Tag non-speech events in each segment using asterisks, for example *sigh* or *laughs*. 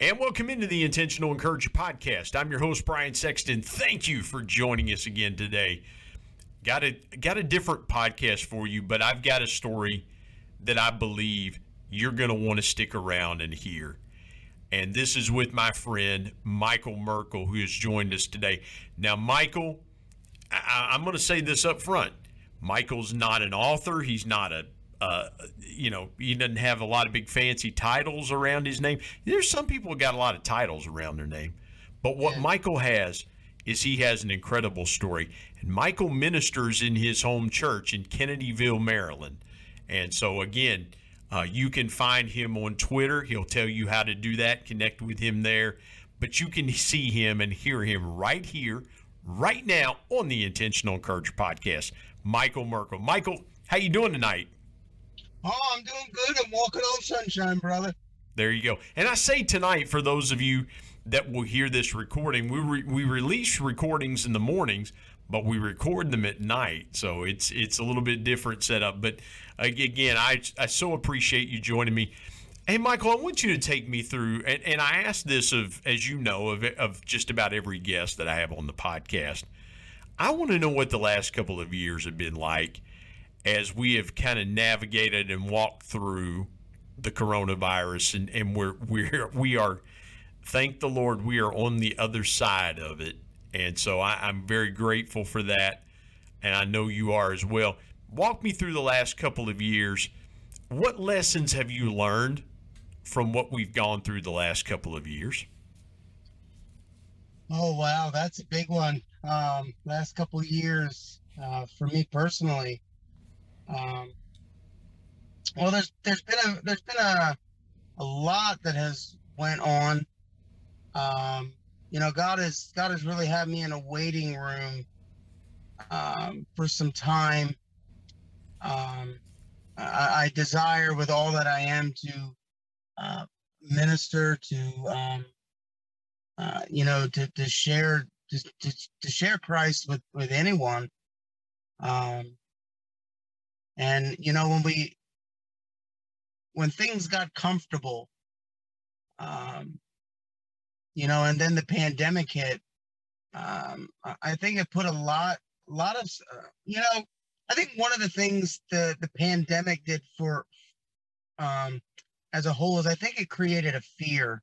And welcome into the Intentional Encourager podcast. I'm your host Brian Sexton. Thank you for joining us again today. Got a got a different podcast for you, but I've got a story that I believe you're going to want to stick around and hear. And this is with my friend Michael Merkel, who has joined us today. Now, Michael, I, I'm going to say this up front. Michael's not an author. He's not a uh, you know, he doesn't have a lot of big fancy titles around his name. There's some people who got a lot of titles around their name, but what yeah. Michael has is he has an incredible story. And Michael ministers in his home church in Kennedyville, Maryland. And so again, uh, you can find him on Twitter. He'll tell you how to do that. Connect with him there. But you can see him and hear him right here, right now on the Intentional Encourager podcast. Michael Merkel. Michael, how you doing tonight? Oh, I'm doing good. I'm walking on sunshine, brother. There you go. And I say tonight for those of you that will hear this recording, we re- we release recordings in the mornings, but we record them at night, so it's it's a little bit different setup. But again, I I so appreciate you joining me. Hey, Michael, I want you to take me through, and, and I ask this of, as you know, of, of just about every guest that I have on the podcast. I want to know what the last couple of years have been like as we have kind of navigated and walked through the coronavirus and, and we're we're we are thank the Lord we are on the other side of it. And so I, I'm very grateful for that. And I know you are as well. Walk me through the last couple of years. What lessons have you learned from what we've gone through the last couple of years? Oh wow, that's a big one. Um, last couple of years, uh, for me personally, um, well, there's there's been a there's been a a lot that has went on. Um, you know, God has God has really had me in a waiting room um, for some time. Um, I, I, desire with all that I am to uh, minister to um, uh, you know to, to share to, to, to share Christ with with anyone. Um, and you know, when we when things got comfortable, um, you know, and then the pandemic hit, um, I think it put a lot, a lot of, uh, you know, I think one of the things the the pandemic did for, um, as a whole is I think it created a fear,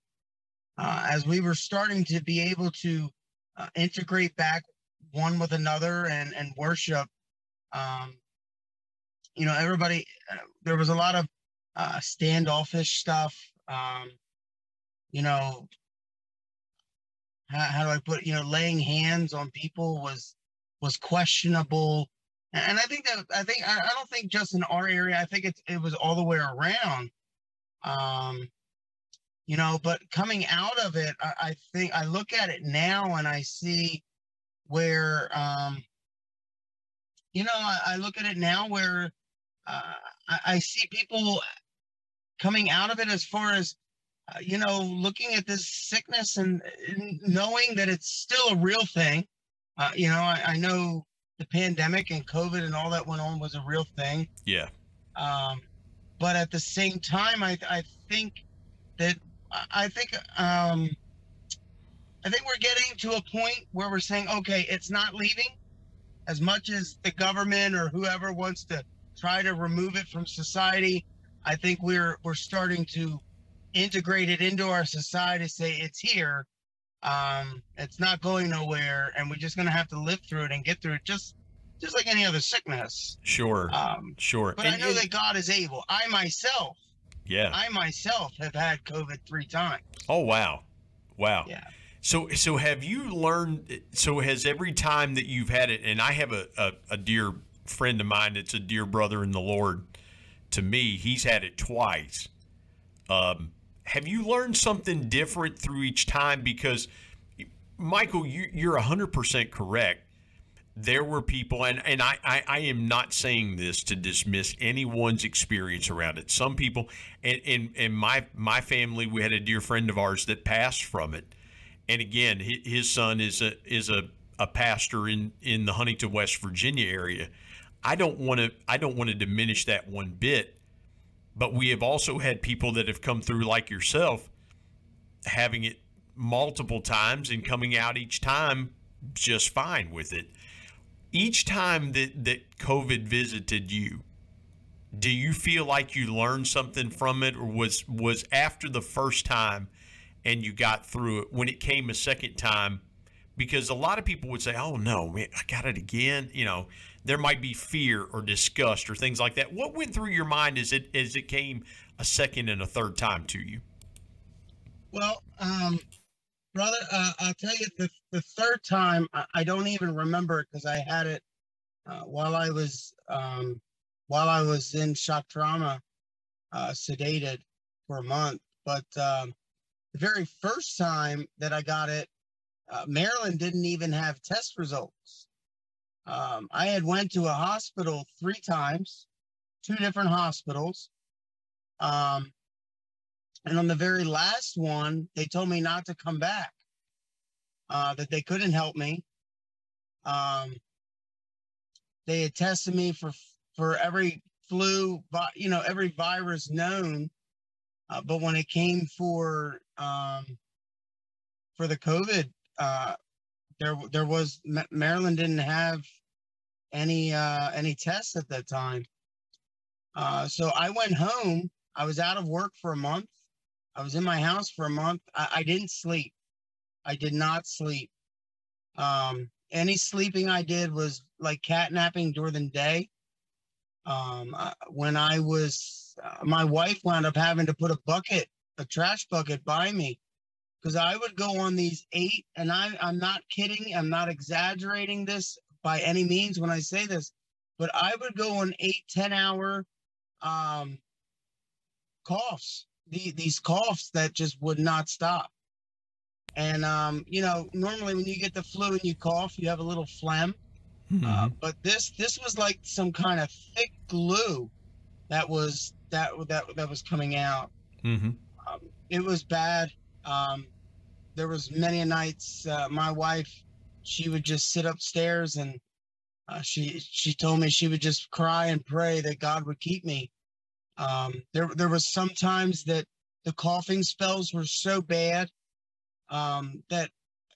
uh, as we were starting to be able to uh, integrate back one with another and and worship. Um, you know, everybody, uh, there was a lot of uh, standoffish stuff. Um, you know, how, how do I put, you know, laying hands on people was was questionable. And I think that I think I, I don't think just in our area. I think it's it was all the way around. Um, you know, but coming out of it, I, I think I look at it now and I see where um, you know, I, I, look at it now where uh, I, I, see people coming out of it as far as uh, you know looking at this sickness and, and, knowing that it's still a real thing. Uh, you know I, I, know the pandemic and covid and all that went on was a real thing. Yeah. Um, but at the same time I, I think that I think um, I think we're getting to a point where we're saying, okay, it's not leaving. As much as the government or whoever wants to try to remove it from society, I think we're we're starting to integrate it into our society. Say it's here, um, it's not going nowhere, and we're just gonna have to live through it and get through it, just just like any other sickness. Sure, Um, sure. but And- I know and- that God is able. I myself, yeah. I myself have had COVID three times. Oh wow, wow. Yeah. So so have you learned? So has every time that you've had it, and I have a, a, a dear friend of mine that's a dear brother in the Lord. To me, he's had it twice. Um, have you learned something different through each time? Because Michael, you, you're hundred percent correct. There were people, and, and I, I, I am not saying this to dismiss anyone's experience around it. Some people, and in, in my my family, we had a dear friend of ours that passed from it and again, his son is a is a, a pastor in in the Huntington, West Virginia area. I don't want to I don't want to diminish that one bit, but we have also had people that have come through like yourself, having it multiple times and coming out each time just fine with it. Each time that that COVID visited you, do you feel like you learned something from it, or was was after the first time? and you got through it when it came a second time because a lot of people would say oh no man i got it again you know? There might be fear or disgust or things like that. What went through your mind as it as it came a second and a third time to you? Well, um, brother, uh, I'll tell you the the third time I, I don't even remember because I had it uh, while I was um, while I was in shock trauma, uh, sedated for a month. But um, the very first time that I got it, uh, Maryland didn't even have test results. Um, I had went to a hospital three times, two different hospitals. Um, and on the very last one, they told me not to come back, uh, that they couldn't help me. Um, they had tested me for for every flu, you know, every virus known. Uh, but when it came for um, for the COVID, uh, there there was Maryland didn't have any uh, any tests at that time. Uh, so I went home. I was out of work for a month. I was in my house for a month. I, I didn't sleep. I did not sleep. Um, any sleeping I did was like catnapping during the day. Um, I, when I was, uh, my wife wound up having to put a bucket, a trash bucket by me because I would go on these eight, and I, I'm not kidding. I'm not exaggerating this by any means when I say this, but I would go on eight, 10 hour um, coughs, the, these coughs that just would not stop. And, um, you know, normally when you get the flu and you cough, you have a little phlegm. Uh, but this this was like some kind of thick glue that was that that that was coming out. mm-hmm. Um, it was bad. Um, there was many nights. Uh, my wife, she would just sit upstairs and uh, she she told me she would just cry and pray that God would keep me. Um, there there was sometimes that the coughing spells were so bad um, that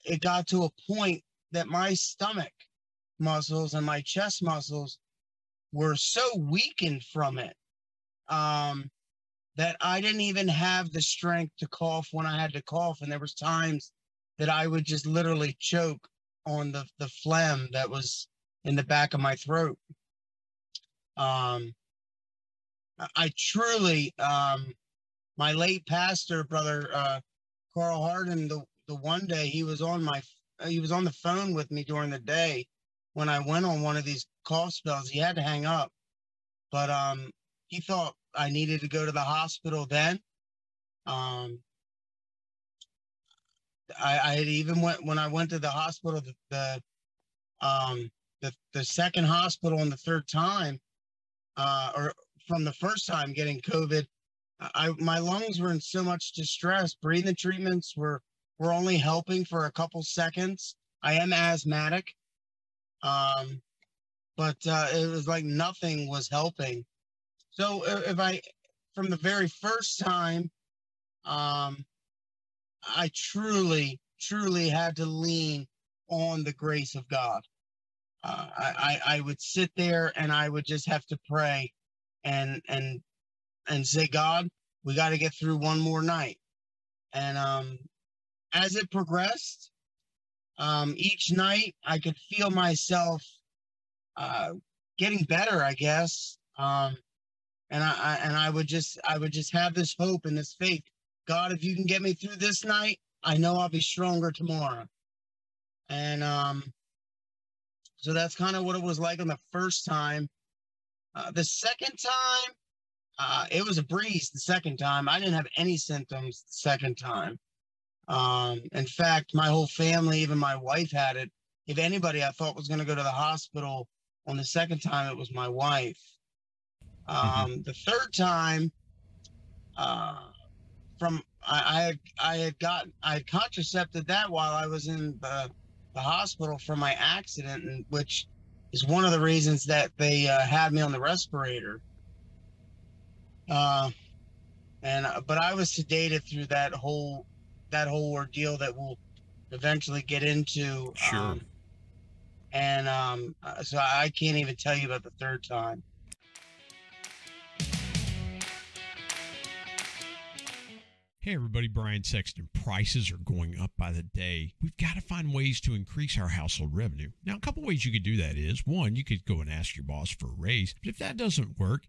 it got to a point that my stomach muscles and my chest muscles were so weakened from it um, that I didn't even have the strength to cough when I had to cough. And there was times that I would just literally choke on the, the phlegm that was in the back of my throat. Um, I- truly, um, my late pastor, brother uh, Carl Harden, the, the one day he was on my, he was on the phone with me during the day when I went on one of these cough spells. He had to hang up, but um, he thought I needed to go to the hospital then. Um, I, I had even went when I went to the hospital the, the um the, the second hospital and the third time uh or from the first time getting COVID I my lungs were in so much distress. Breathing treatments were were only helping for a couple seconds. I am asthmatic. Um but uh, it was like nothing was helping so if I from the very first time um I truly, truly had to lean on the grace of God. Uh, I, I would sit there and I would just have to pray and and and say, God, we got to get through one more night. And um, as it progressed, um, each night I could feel myself uh, getting better, I guess. Um, and I, I and I would just I would just have this hope and this faith. God, if you can get me through this night, I know I'll be stronger tomorrow. And um, so that's kind of what it was like on the first time. Uh, the second time, uh, it was a breeze. The second time, I didn't have any symptoms. The second time, um, in fact, my whole family, even my wife, had it. If anybody I thought was going to go to the hospital on the second time, it was my wife. Mm-hmm. Um, mm-hmm. The third time, uh, from I, I had I had gotten I had contracepted that while I was in the the hospital from my accident, and which is one of the reasons that they uh, had me on the respirator. Uh, and uh, but I was sedated through that whole that whole ordeal that we'll eventually get into. Sure. Um, and um, uh, so I can't even tell you about the third time. Hey, everybody, Brian Sexton. Prices are going up by the day. We've got to find ways to increase our household revenue. Now, a couple ways you could do that is one, you could go and ask your boss for a raise. But if that doesn't work,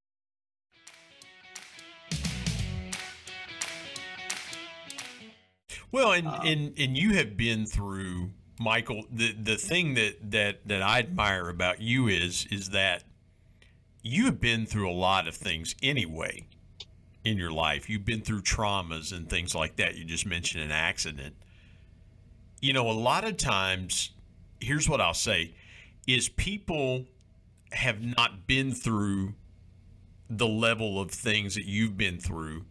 Well, and um, and and you have been through Michael. The the thing that that that I admire about you is is that you have been through a lot of things anyway in your life. You've been through traumas and things like that. You just mentioned an accident. You know, a lot of times, here's what I'll say is people have not been through the level of things that you've been through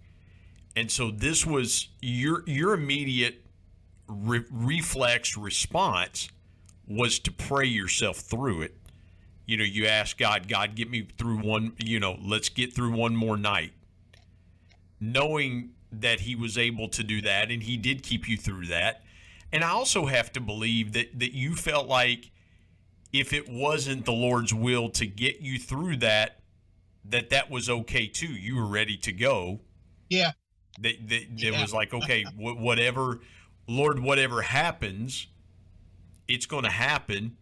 and so this was your your immediate re- reflex response was to pray yourself through it. You know, you ask God, God, get me through one, you know, let's get through one more night. Knowing that he was able to do that and he did keep you through that. And I also have to believe that that you felt like if it wasn't the Lord's will to get you through that, that that was okay too. You were ready to go. Yeah. That, that, yeah. was like, okay, *laughs* whatever, Lord, whatever happens, it's going to happen,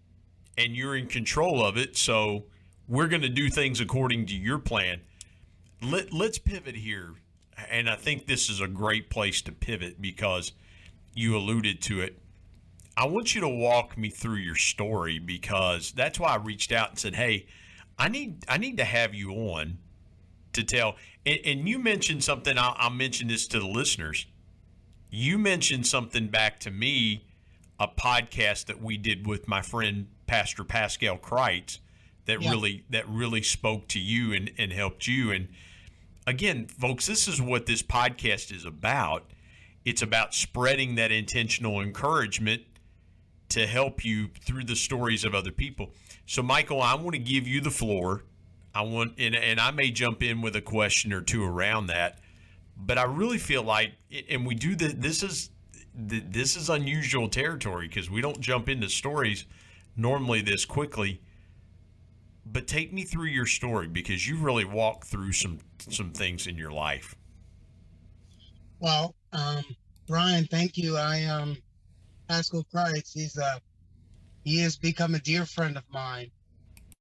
and you're in control of it. So we're going to do things according to your plan. Let, let's pivot here. And I think this is a great place to pivot because you alluded to it. I want you to walk me through your story because that's why I reached out and said, "Hey, I need I need to have you on to tell. And, and you mentioned something. I'll, I'll, mention this to the listeners. You mentioned something back to me, a podcast that we did with my friend Pastor Pascal Kreitz that yeah. really that really spoke to you and, and helped you. And again, folks, this is what this podcast is about. It's about spreading that intentional encouragement to help you through the stories of other people. So, Michael, I want to give you the floor I want, and, and I may jump in with a question or two around that, but I really feel like, and we do this. This is this is unusual territory because we don't jump into stories normally this quickly. But take me through your story because you really walked through some some things in your life. Well, um, Brian, thank you. I um, Pascal Kreitz, he's a he has become a dear friend of mine.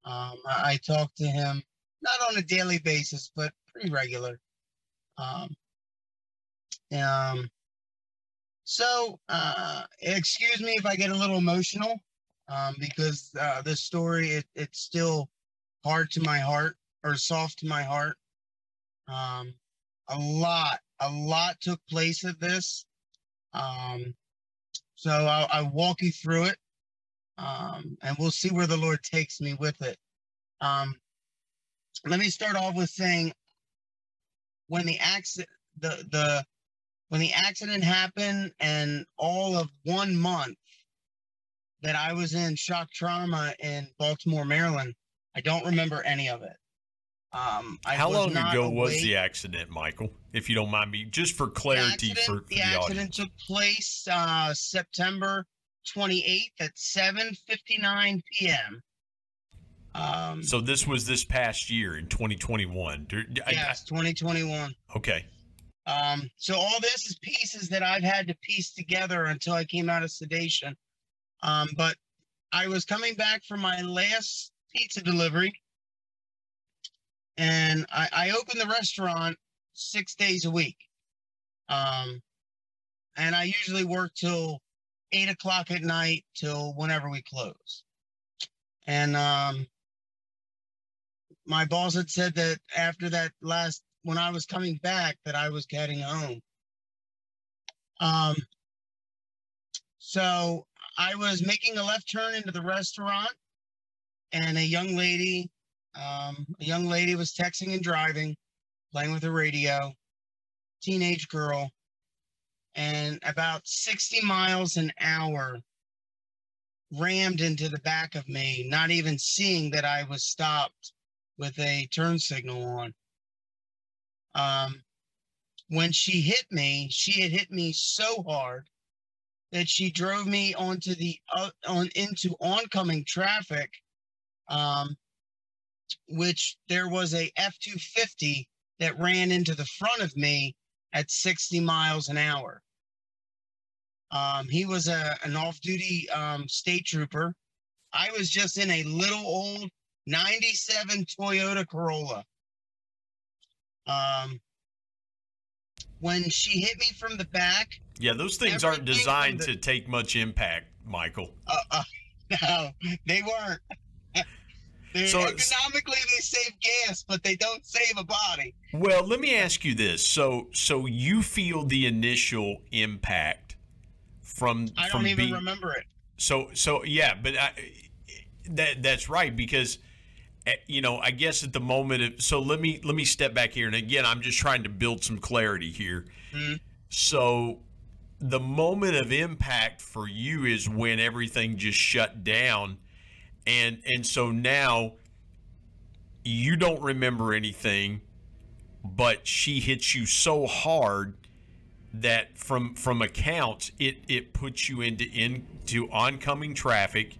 Um, I, I, talk to him not on a daily basis, but pretty regular. Um, Um, so, uh, excuse me if I get a little emotional, um, because uh, this story it, it's still hard to my heart or soft to my heart. Um, a lot, a lot took place at this. Um, so I'll, I'll walk you through it, um, and we'll see where the Lord takes me with it. Um, let me start off with saying when the accident, the the when the accident happened, and all of one month that I was in shock trauma in Baltimore, Maryland, I don't remember any of it. Um, I How long ago was the accident, Michael? If you don't mind me, just for clarity accident, for, for the the, accident audience. took place uh, September 28th at 7:59 p.m. Um, So this was this past year in 2021. Do- I- I- yes, 2021. okay. Um, so all this is pieces that I've had to piece together until I came out of sedation. Um, but I was coming back from my last pizza delivery, and I, I opened the restaurant six days a week. Um, and I usually work till eight o'clock at night till whenever we close. And um, my boss had said that after that last when I was coming back that I was getting home. Um, so I was making a left turn into the restaurant, and a young lady, um, a young lady was texting and driving, playing with the radio, teenage girl, and about 60 miles an hour rammed into the back of me, not even seeing that I was stopped with a turn signal on. Um, when she hit me, she had hit me so hard that she drove me onto the uh, on into oncoming traffic, um, which there was a F two fifty that ran into the front of me at sixty miles an hour. Um, he was a an off duty um, state trooper. I was just in a little old 97 Toyota Corolla. Um, when she hit me from the back, Yeah, those things aren't designed from to take much impact, Michael. uh, uh, *laughs* no, they weren't. *laughs* They're, So economically, they save gas, but they don't save a body. Well, let me ask you this. So so you feel the initial impact from I from don't even being remember it. so so yeah, but I, that that's right because eh, you know I guess at the moment of, so let me let me step back here and again I'm just trying to build some clarity here. Mhm. So the moment of impact for you is when everything just shut down and and so now you don't remember anything but she hits you so hard that from from accounts it it puts you into into oncoming traffic.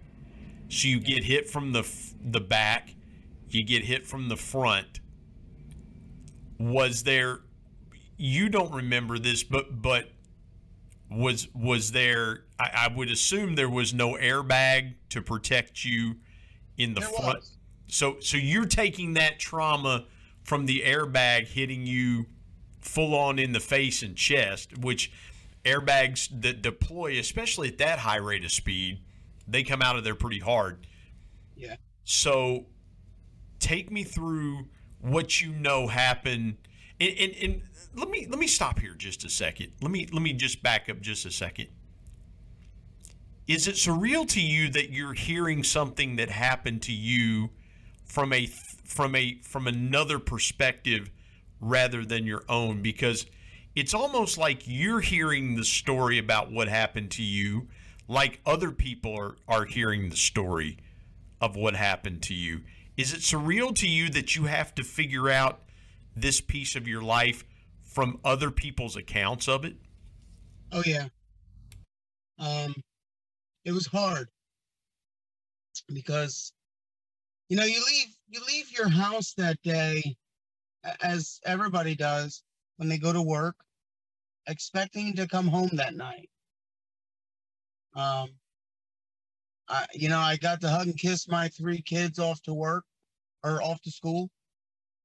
So you get hit from the the back you get hit from the front. Was there you don't remember this but but was was there I, I would assume there was no airbag to protect you in the There front. was. so so you're taking that trauma from the airbag hitting you full on in the face and chest, which airbags that deploy, especially at that high rate of speed, they come out of there pretty hard. Yeah. So take me through what you know happened. And, and, and let me let me stop here just a second. Let me let me just back up just a second. Is it surreal to you that you're hearing something that happened to you from a from a from another perspective rather than your own because it's almost like you're hearing the story about what happened to you like other people are, are hearing the story of what happened to you. Is it surreal to you that you have to figure out this piece of your life from other people's accounts of it? Oh yeah. Um, it was hard. Because you know you leave you leave your house that day as everybody does when they go to work expecting to come home that night um I, you know i got to hug and kiss my three kids off to work or off to school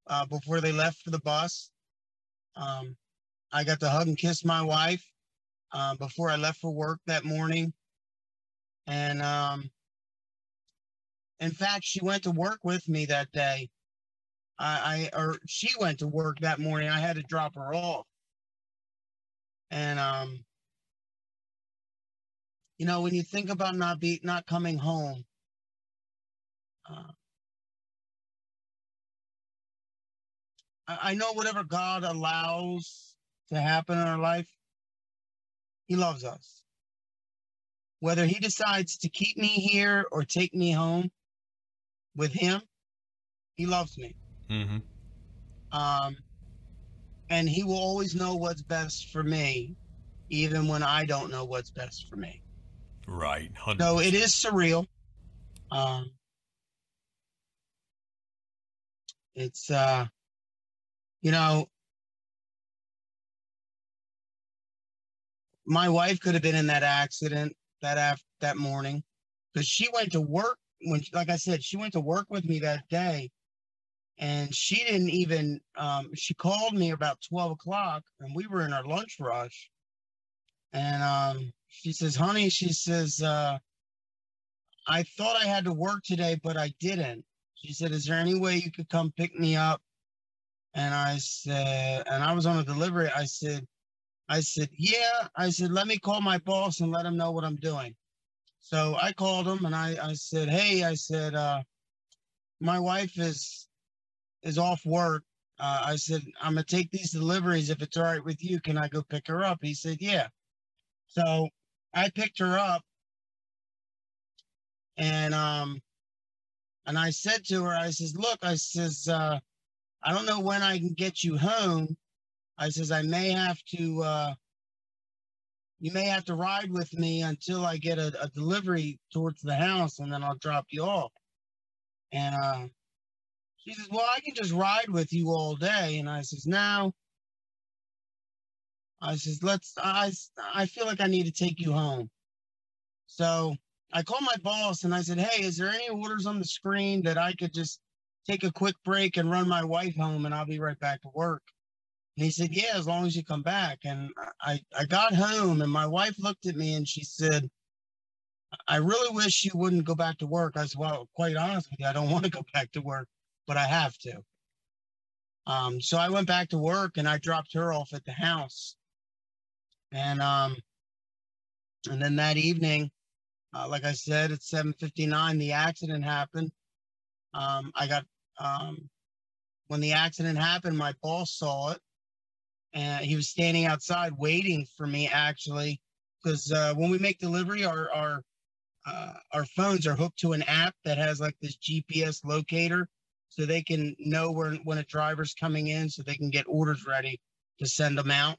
uh, before they left for the bus um I got to hug and kiss my wife uh, before I left for work that morning. And um, in fact, she went to work with me that day. I, I or she went to work that morning. I had to drop her off. And um, you know, when you think about not be not coming home, uh, I, I know whatever God allows to happen in our life, He loves us. Whether He decides to keep me here or take me home with Him, He loves me. Mm-hmm. Um, and He will always know what's best for me, even when I don't know what's best for me. Right. 100%. So it is surreal. Um, it's uh, you know, my wife could have been in that accident that af- that morning because she went to work when, like I said, she went to work with me that day, and she didn't even. Um, she called me about twelve o'clock, and we were in our lunch rush, and um, she says, "Honey," she says, uh, "I thought I had to work today, but I didn't." She said, "Is there any way you could come pick me up?" And I said, and I was on a delivery. I said, I said, yeah. I said, let me call my boss and let him know what I'm doing. So I called him and I, I said, hey, I said, uh, my wife is is off work. Uh, I said, I'm gonna take these deliveries. If it's all right with you, can I go pick her up? He said, yeah. So I picked her up and um and I said to her, I says, look, I says, uh, I don't know when I can get you home. I says, I may have to, uh, you may have to ride with me until I get a, a delivery towards the house and then I'll drop you off. And uh, she says, well, I can just ride with you all day. And I says, no. I says, let's, I, I feel like I need to take you home. So I called my boss and I said, Hey, is there any orders on the screen that I could just take a quick break and run my wife home and I'll be right back to work? And he said, Yeah, as long as you come back. And I, I got home and my wife looked at me and she said, I really wish you wouldn't go back to work. I said, Well, quite honest with you, I don't want to go back to work, but I have to. Um, so I went back to work and I dropped her off at the house. And um, and then that evening, uh, like I said, at 7:59, the accident happened. Um, I got um, when the accident happened, my boss saw it, and he was standing outside waiting for me actually, because uh, when we make delivery, our our uh, our phones are hooked to an app that has like this GPS locator, so they can know when when a driver's coming in, so they can get orders ready to send them out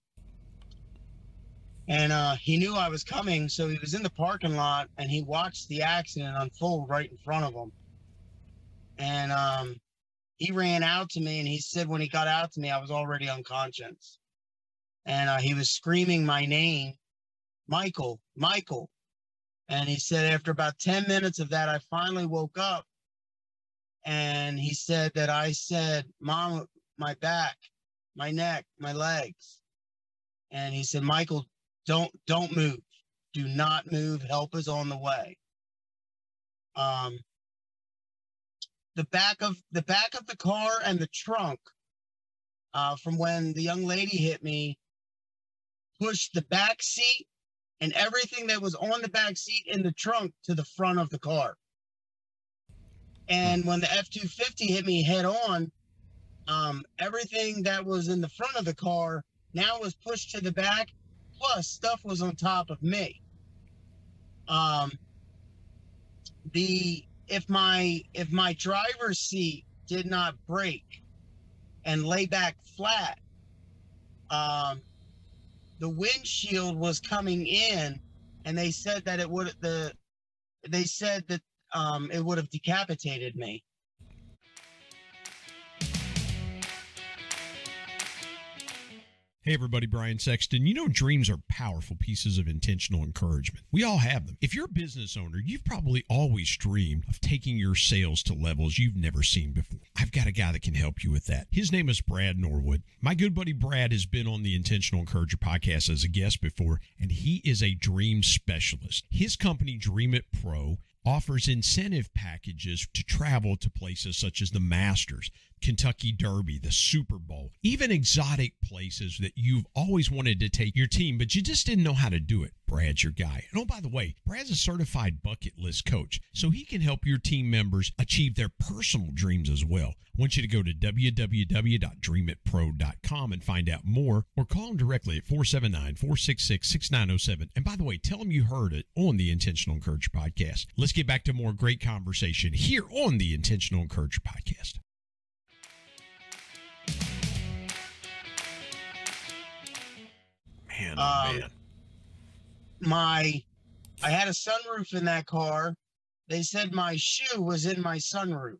and uh, he knew I was coming, so he was in the parking lot and he watched the accident unfold right in front of him. And um, he ran out to me, and he said when he got out to me, I was already unconscious, and uh, he was screaming my name, Michael, Michael. And he said after about ten minutes of that, I finally woke up, and he said that I said, "Mom, my back, my neck, my legs." And he said, Michael, don't don't move. Do not move. Help is on the way. Um the back of the back of the car and the trunk uh, from when the young lady hit me pushed the back seat and everything that was on the back seat in the trunk to the front of the car and when the f-250 hit me head on um, everything that was in the front of the car now was pushed to the back plus stuff was on top of me. Um, the if my if my driver's seat did not break and lay back flat, um, the windshield was coming in, and they said that it would the they said that um, it would have decapitated me. Hey, everybody, Brian Sexton. You know, dreams are powerful pieces of intentional encouragement. We all have them. If you're a business owner, you've probably always dreamed of taking your sales to levels you've never seen before. I've got a guy that can help you with that. His name is Brad Norwood. My good buddy Brad has been on the Intentional Encourager podcast as a guest before, and he is a dream specialist. His company, Dream It Pro, offers incentive packages to travel to places such as the Masters, Kentucky Derby, the Super Bowl, even exotic places that you've always wanted to take your team, but you just didn't know how to do it. Brad's your guy. And oh, by the way, Brad's a certified bucket list coach, so he can help your team members achieve their personal dreams as well. I want you to go to www.dreamitpro.com and find out more, or call him directly at 479 466 6907. And by the way, tell him you heard it on the Intentional Encourager podcast. Let's get back to more great conversation here on the Intentional Encourager podcast. Man, oh Um, man. My, I had a sunroof in that car. They said my shoe was in my sunroof.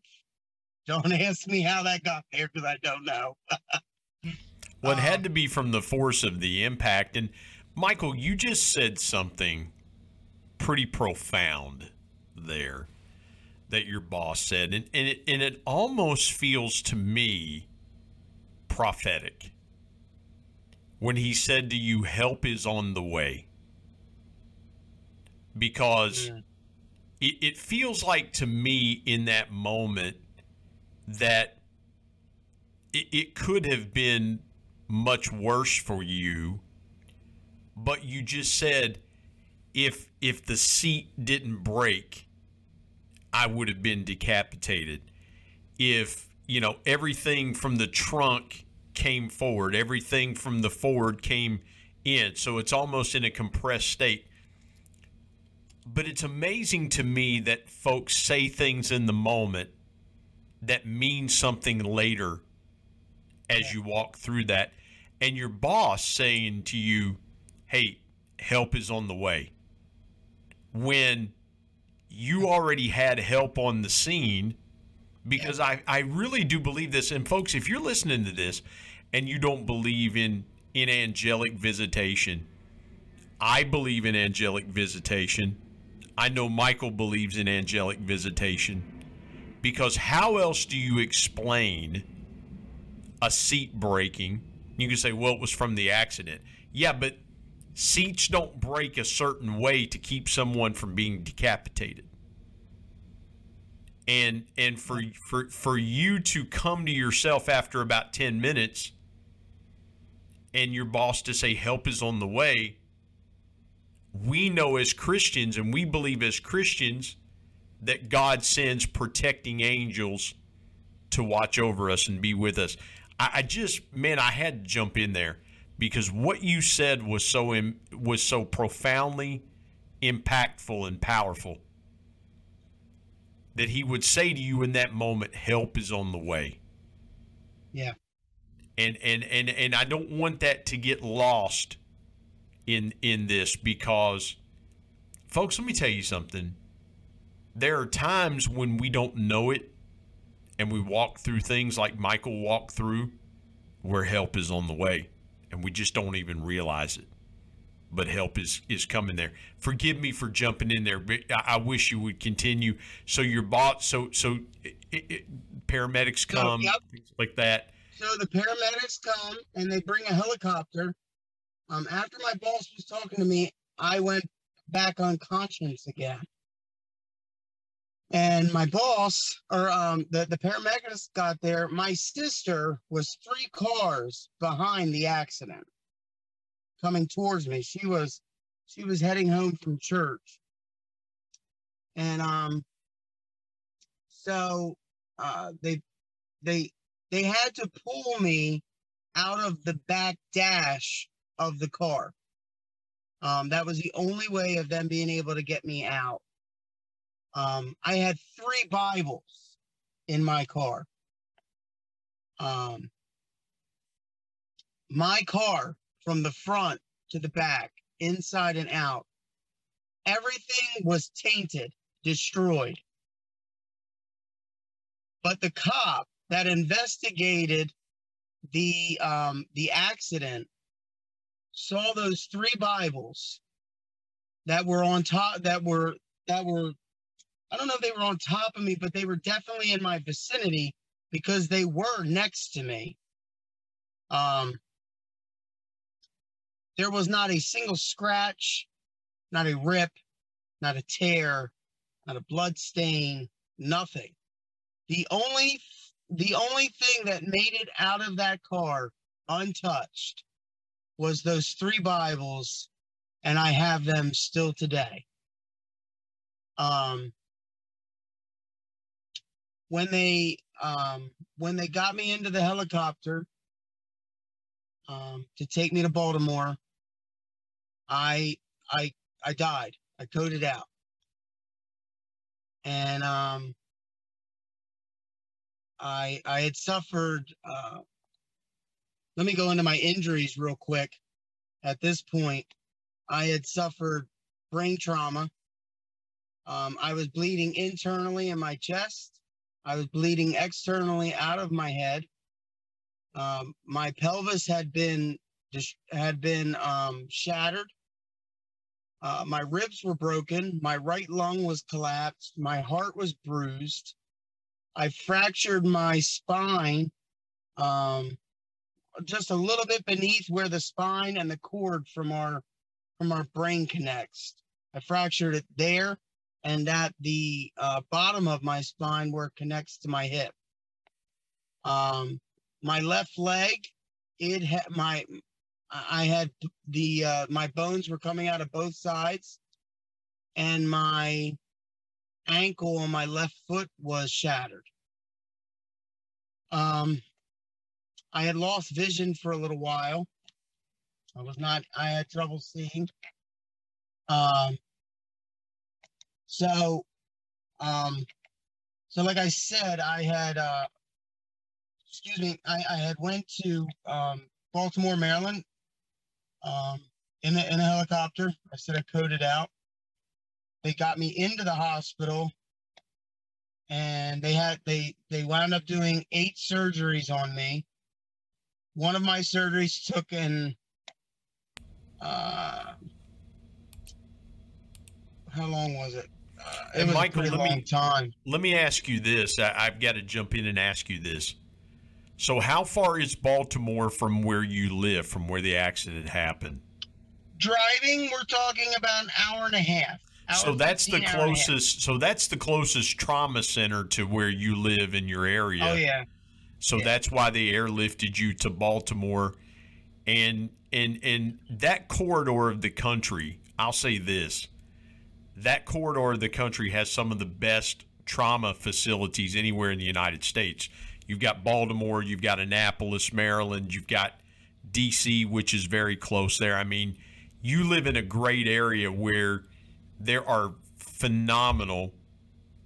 Don't *laughs* ask me how that got there because I don't know. *laughs* Well, it had um, to be from the force of the impact. And Michael, you just said something pretty profound there that your boss said, and and it, and it almost feels to me prophetic when he said to you, "Help is on the way," because Yeah. it, it feels like to me in that moment that it, it could have been much worse for you but you just said if if the seat didn't break i would have been decapitated if you know everything from the trunk came forward. Everything from the forward came in. So it's almost in a compressed state. But it's amazing to me that folks say things in the moment that mean something later as you walk through that. And your boss saying to you hey help is on the way. When you already had help on the scene because I, I really do believe this and folks if you're listening to this and you don't believe in in angelic visitation i believe in angelic visitation i know michael believes in angelic visitation because how else do you explain a seat breaking. You can say, well, it was from the accident. Yeah, but seats don't break a certain way to keep someone from being decapitated. And and for for for you to come to yourself after about 10 minutes and your boss to say help is on the way, we know as Christians and we believe as Christians that God sends protecting angels to watch over us and be with us. I, I just, man, I had to jump in there because what you said was so Im, was so profoundly impactful and powerful that he would say to you in that moment, "Help is on the way." Yeah. And and and and I don't want that to get lost in in this because, folks, let me tell you something. There are times when we don't know it and we walk through things like Michael walked through where help is on the way and we just don't even realize it. But help is is coming there. Forgive me for jumping in there, but I, I wish you would continue. So your bot, so so it, it, paramedics So, come, yep. things like that. So the paramedics come and they bring a helicopter. Um, after my boss was talking to me, I went back unconscious again. And my boss, or um, the the paramedics got there. My sister was three cars behind the accident, coming towards me. She was, she was heading home from church. And um, so uh, they, they they had to pull me out of the back dash of the car. Um, that was the only way of them being able to get me out. Um, I had three Bibles in my car. Um, my car from the front to the back, inside and out, everything was tainted, destroyed. But the cop that investigated the um, the accident saw those three Bibles that were on top, that were, that were, I don't know if they were on top of me, but they were definitely in my vicinity because they were next to me. Um, there was not a single scratch, not a rip, not a tear, not a blood stain, nothing. The only the only thing that made it out of that car untouched was those three Bibles, and I have them still today. Um, when they um, when they got me into the helicopter um, to take me to Baltimore, I I I died. I coded out, and um, I I had suffered. Uh, let me go into my injuries real quick. At this point, I had suffered brain trauma. Um, I was bleeding internally in my chest. I was bleeding externally out of my head. Um, my pelvis had been had been um, shattered. Uh, my ribs were broken. My right lung was collapsed. My heart was bruised. I fractured my spine um, just a little bit beneath where the spine and the cord from our from our brain connects. I fractured it there and at the uh, bottom of my spine where it connects to my hip. Um, my left leg, it had my I had the uh, my bones were coming out of both sides, and my ankle on my left foot was shattered. Um, I had lost vision for a little while. I was not. I had trouble seeing. Um, so, um, so like I said, I had. Uh, excuse me. I, I had went to um, Baltimore, Maryland, um, in a in a helicopter. I said I coded out. They got me into the hospital, and they had they they wound up doing eight surgeries on me. One of my surgeries took in. Uh, how long was it? Uh, it And was Michael, a pretty let me- long time. Let me ask you this. I, I've got to jump in and ask you this. So, how far is Baltimore from where you live, from where the accident happened? Driving, we're talking about an hour and a half. So that's the 15, hour and a half. closest. So that's the closest trauma center to where you live in your area. Oh yeah. So that's why they airlifted you to Baltimore, and and and that corridor of the country. I'll say this: that corridor of the country has some of the best trauma facilities anywhere in the United States. You've got Baltimore, you've got Annapolis, Maryland, you've got D.C., which is very close there. I mean, you live in a great area where there are phenomenal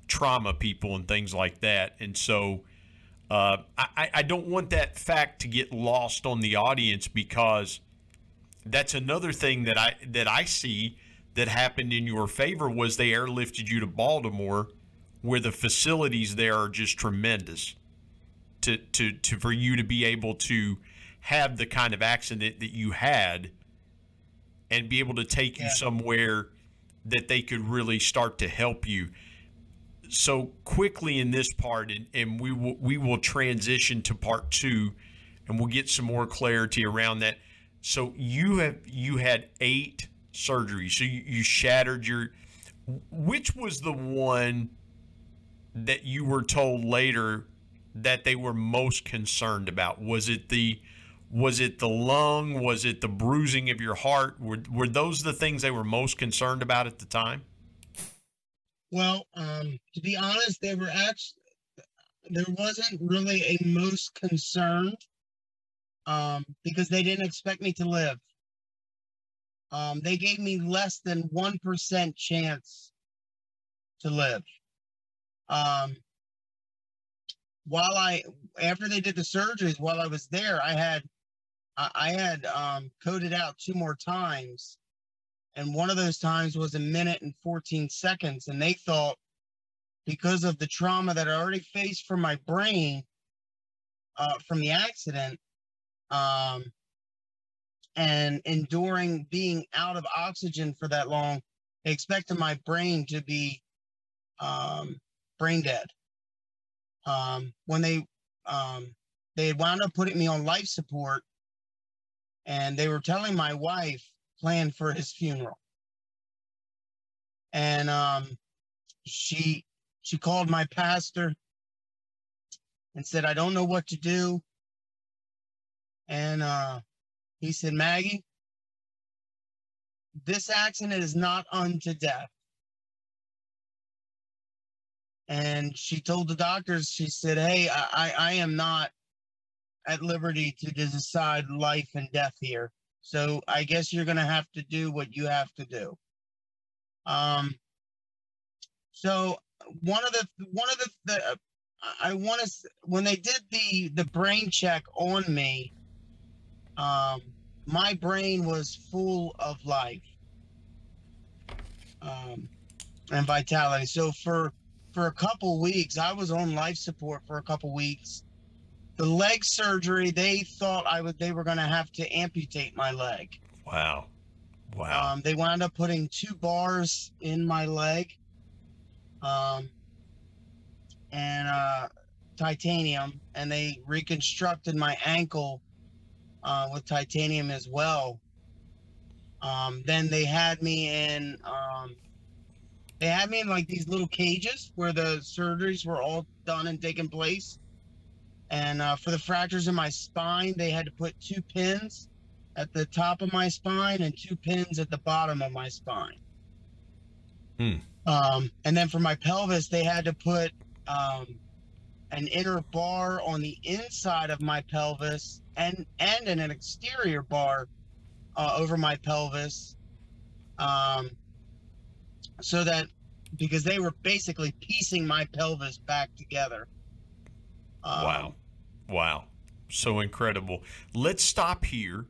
trauma people and things like that, and so. Uh, I, I don't want that fact to get lost on the audience because that's another thing that I that I see that happened in your favor was they airlifted you to Baltimore, where the facilities there are just tremendous. To to to for you to be able to have the kind of accident that you had, and be able to take you somewhere that they could really start to help you. So quickly in this part and, and we will we will transition to part two and we'll get some more clarity around that. So you have you had eight surgeries. So you, you shattered your which was the one that you were told later that they were most concerned about was it the was it the lung was it the bruising of your heart were, were those the things they were most concerned about at the time Well, um, to be honest, they were actually there wasn't really a most concerned um, because they didn't expect me to live. Um, they gave me less than one percent chance to live. Um, while I after they did the surgeries, while I was there, I had I, had um, coded out two more times and one of those times was a minute and 14 seconds and they thought because of the trauma that i already faced from my brain uh, from the accident um, and enduring being out of oxygen for that long, they expected my brain to be um, brain dead. Um, when they um, they wound up putting me on life support, and they were telling my wife plan for his funeral, and um, she she called my pastor and said, "I don't know what to do," and uh, he said, "Maggie, this accident is not unto death." And she told the doctors she said hey i i am not at liberty to decide life and death here. So i guess you're going to have to do what you have to do. Um so one of the one of the, the i want to when they did the the brain check on me um my brain was full of life um and vitality. So for for a couple weeks. I was on life support for a couple weeks. The leg surgery, they thought I would they were going to have to amputate my leg. Wow. Wow. Um, they wound up putting two bars in my leg. Um, and uh, titanium, and they reconstructed my ankle uh, with titanium as well. Um, then they had me in um, they had me in like these little cages where the surgeries were all done and taken place. And uh, for the fractures in my spine, they had to put two pins at the top of my spine and two pins at the bottom of my spine. Hmm. Um, and then for my pelvis, they had to put um, an inner bar on the inside of my pelvis and and an exterior bar uh, over my pelvis. Um, so that because they were basically piecing my pelvis back together. Um, wow. Wow. So incredible. Let's stop here.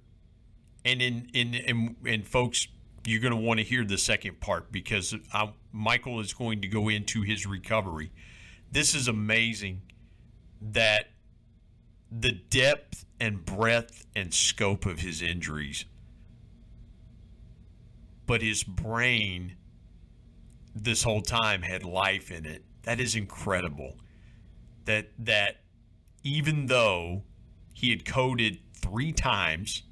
And in in in, in folks, you're going to want to hear the second part because I, Michael is going to go into his recovery. This is amazing that the depth and breadth and scope of his injuries, but his brain this whole time had life in it. That is incredible. That that even though he had coded three times,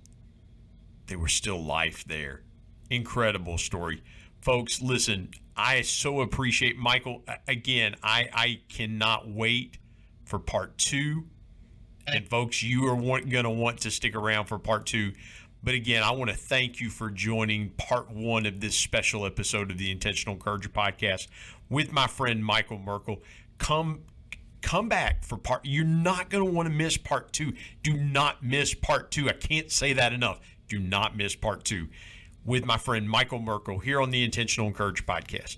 there was still life there. Incredible story. Folks, listen, I so appreciate Michael. Again, I, I cannot wait for part two. And folks, you are going to want to stick around for part two. But again, I want to thank you for joining part one of this special episode of the Intentional Encourager podcast with my friend Michael Merkel. Come come back for part you're not going to want to miss part 2 do not miss part 2 i can't say that enough. Do not miss part 2 with my friend michael merkel here on the intentional encourager podcast